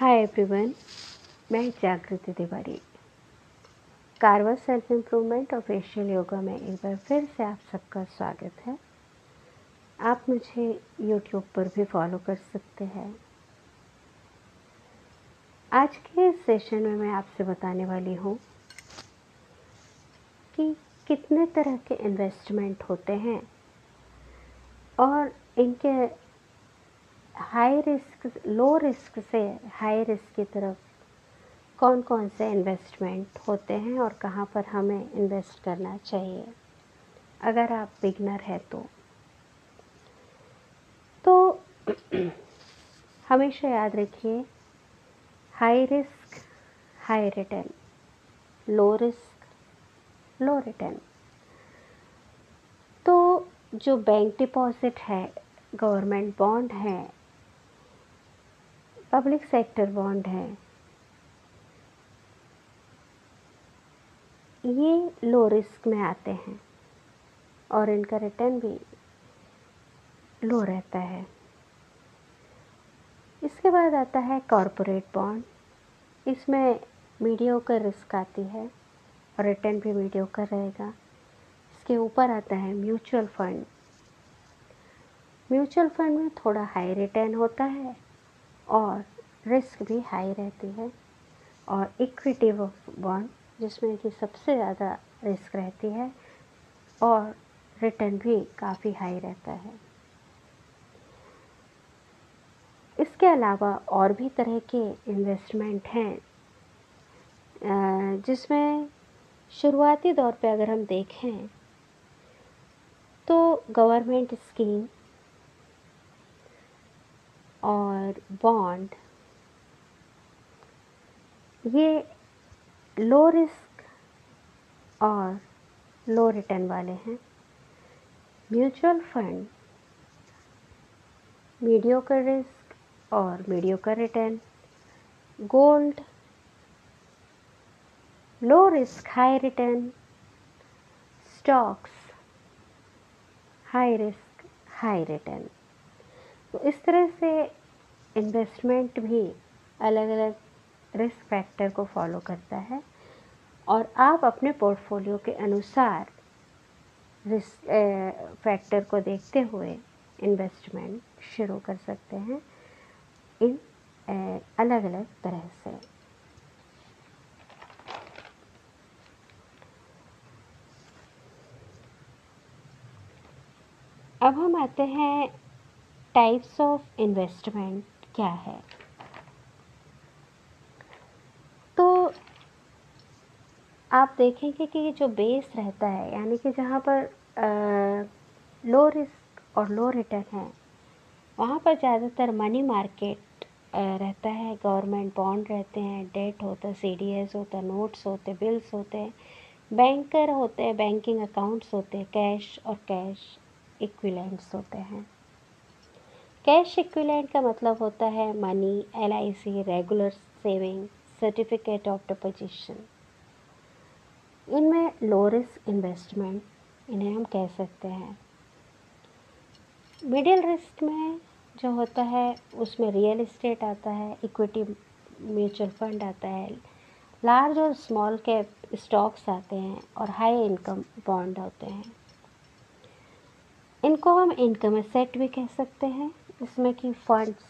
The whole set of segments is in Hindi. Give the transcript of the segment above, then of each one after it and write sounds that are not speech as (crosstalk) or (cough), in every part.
हाय एवरीवन मैं जागृति तिवारी। कारवा सेल्फ इम्प्रूवमेंट और फेशियल योगा में एक बार फिर से आप सबका स्वागत है। आप मुझे यूट्यूब पर भी फॉलो कर सकते हैं। आज के इस सेशन में मैं आपसे बताने वाली हूँ कि कितने तरह के इन्वेस्टमेंट होते हैं और इनके हाई रिस्क लो रिस्क से हाई रिस्क की तरफ़ कौन कौन से इन्वेस्टमेंट होते हैं और कहाँ पर हमें इन्वेस्ट करना चाहिए? अगर आप बिगनर है तो। तो (clears throat) हमेशा याद रखिए high risk high return low risk low return तो जो बैंक डिपॉजिट है गवर्नमेंट बॉन्ड है पब्लिक सेक्टर बॉन्ड है। ये लो रिस्क में आते हैं और इनका रिटर्न भी लो रहता है। इसके बाद आता है कॉरपोरेट बॉन्ड इसमें मीडियो का रिस्क आती है और रिटर्न भी मीडियो का रहेगा। इसके ऊपर आता है म्यूचुअल फंड म्यूचुअल फंड में थोड़ा हाई रिटर्न होता है और रिस्क भी हाई रहती है। और इक्विटी बॉन्ड जिसमें कि सबसे ज़्यादा रिस्क रहती है और रिटर्न भी काफ़ी हाई रहता है। इसके अलावा और भी तरह के इन्वेस्टमेंट हैं जिसमें शुरुआती दौर पे अगर हम देखें तो गवर्नमेंट स्कीम और बॉन्ड, ये लो रिस्क और लो रिटर्न वाले हैं। म्यूचुअल फंड मीडियो का रिस्क और मीडियो का return gold, low risk, high return. Stocks, high risk, high return. तो इस तरह से इन्वेस्टमेंट भी अलग अलग रिस्क फैक्टर को फॉलो करता है और आप अपने पोर्टफोलियो के अनुसार रिस्क फैक्टर को देखते हुए इन्वेस्टमेंट शुरू कर सकते हैं इन अलग अलग तरह से। अब हम आते हैं टाइप्स ऑफ़ इन्वेस्टमेंट क्या है? तो आप देखेंगे कि जो बेस रहता है, यानी कि जहाँ पर लो रिस्क और लो रिटर्न है, वहाँ पर ज़्यादातर मनी मार्केट रहता है। गवर्नमेंट बॉन्ड रहते हैं डेट होता है सी डी एस होता है नोट्स होते बिल्स होते हैं बैंकर होते हैं बैंकिंग अकाउंट्स होते हैं कैश और कैश इक्विलेंट्स होते हैं। कैश इक्विलेंट का मतलब होता है money L I C regular saving certificate of deposition इनमें लो रिस्क इन्वेस्टमेंट इन्हें हम कह सकते हैं। मिडिल रिस्क में जो होता है, उसमें रियल इस्टेट आता है इक्विटी म्यूचुअल फंड आता है। लार्ज और स्मॉल कैप स्टॉक्स आते हैं और हाई इनकम बॉन्ड होते हैं। इनको हम इनकम एसेट भी कह सकते हैं। इसमें कि funds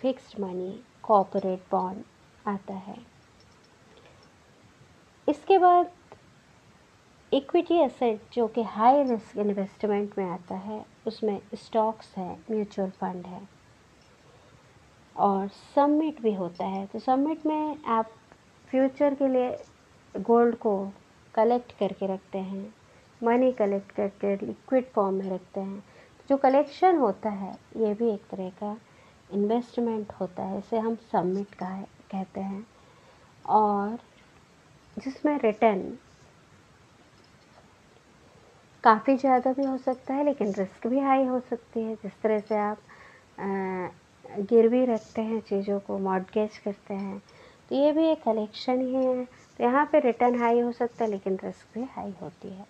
fixed money corporate bond आता है। इसके बाद इक्विटी एसेट जो कि हाई रिस्क इन्वेस्टमेंट में आता है, उसमें स्टॉक्स है म्यूचुअल फंड है। और सबमिट भी होता है। तो सबमिट में आप फ्यूचर के लिए गोल्ड को कलेक्ट करके रखते हैं। मनी कलेक्ट करके लिक्विड फॉर्म में रखते हैं। जो कलेक्शन होता है, ये भी एक तरह का इन्वेस्टमेंट होता है, इसे हम सबमिट का कहते हैं। और जिसमें रिटर्न काफ़ी ज़्यादा भी हो सकता है, लेकिन रिस्क भी हाई हो सकती है। जिस तरह से आप गिरवी रखते हैं चीज़ों को मॉडगेज करते हैं तो ये भी एक कलेक्शन ही है। तो यहाँ पे रिटर्न हाई हो सकता है, लेकिन रिस्क भी हाई होती है।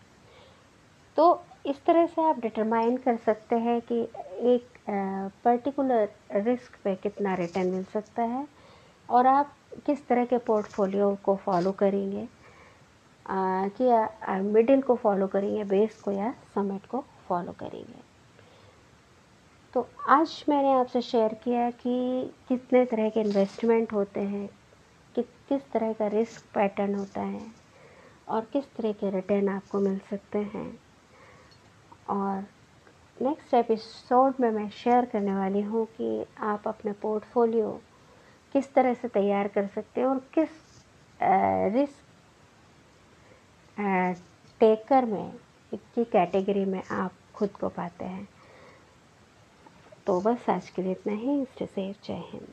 तो इस तरह से आप डिटरमाइन कर सकते हैं कि एक पर्टिकुलर रिस्क पे कितना रिटर्न मिल सकता है और आप किस तरह के पोर्टफोलियो को फॉलो करेंगे। कि मिडिल को फॉलो करेंगे बेस को या समिट को फॉलो करेंगे। तो आज मैंने आपसे शेयर किया कि कितने तरह के इन्वेस्टमेंट होते हैं, कि किस तरह का रिस्क पैटर्न होता है और किस तरह के रिटर्न आपको मिल सकते हैं। और नेक्स्ट एपिसोड में मैं शेयर करने वाली हूँ कि आप अपने पोर्टफोलियो किस तरह से तैयार कर सकते हैं और किस रिस्क टेकर में की कैटेगरी में आप खुद को पाते हैं। तो बस आज के लिए इतना ही। स्टे सेफ़ जय हिंद